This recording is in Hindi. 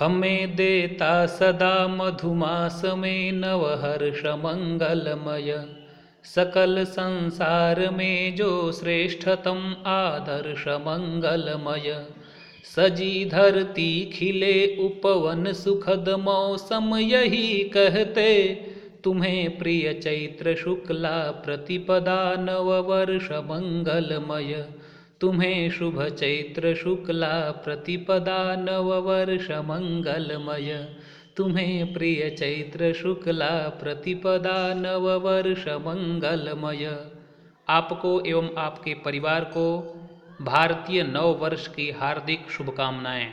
हमें देता सदा मधुमास में नवहर्ष मंगलमय। सकल संसार में जो श्रेष्ठतम आदर्श मंगलमय। सजी धरती खिले उपवन सुखद मौसम यही कहते, तुम्हें प्रिय चैत्र शुक्ला प्रतिपदा नव वर्ष मंगलमय। तुम्हें शुभ चैत्र शुक्ला प्रतिपदा नव वर्ष मंगलमय तुम्हें प्रिय चैत्र शुक्ला प्रतिपदा नव वर्ष मंगलमय आपको एवं आपके परिवार को भारतीय नव वर्ष की हार्दिक शुभकामनाएँ।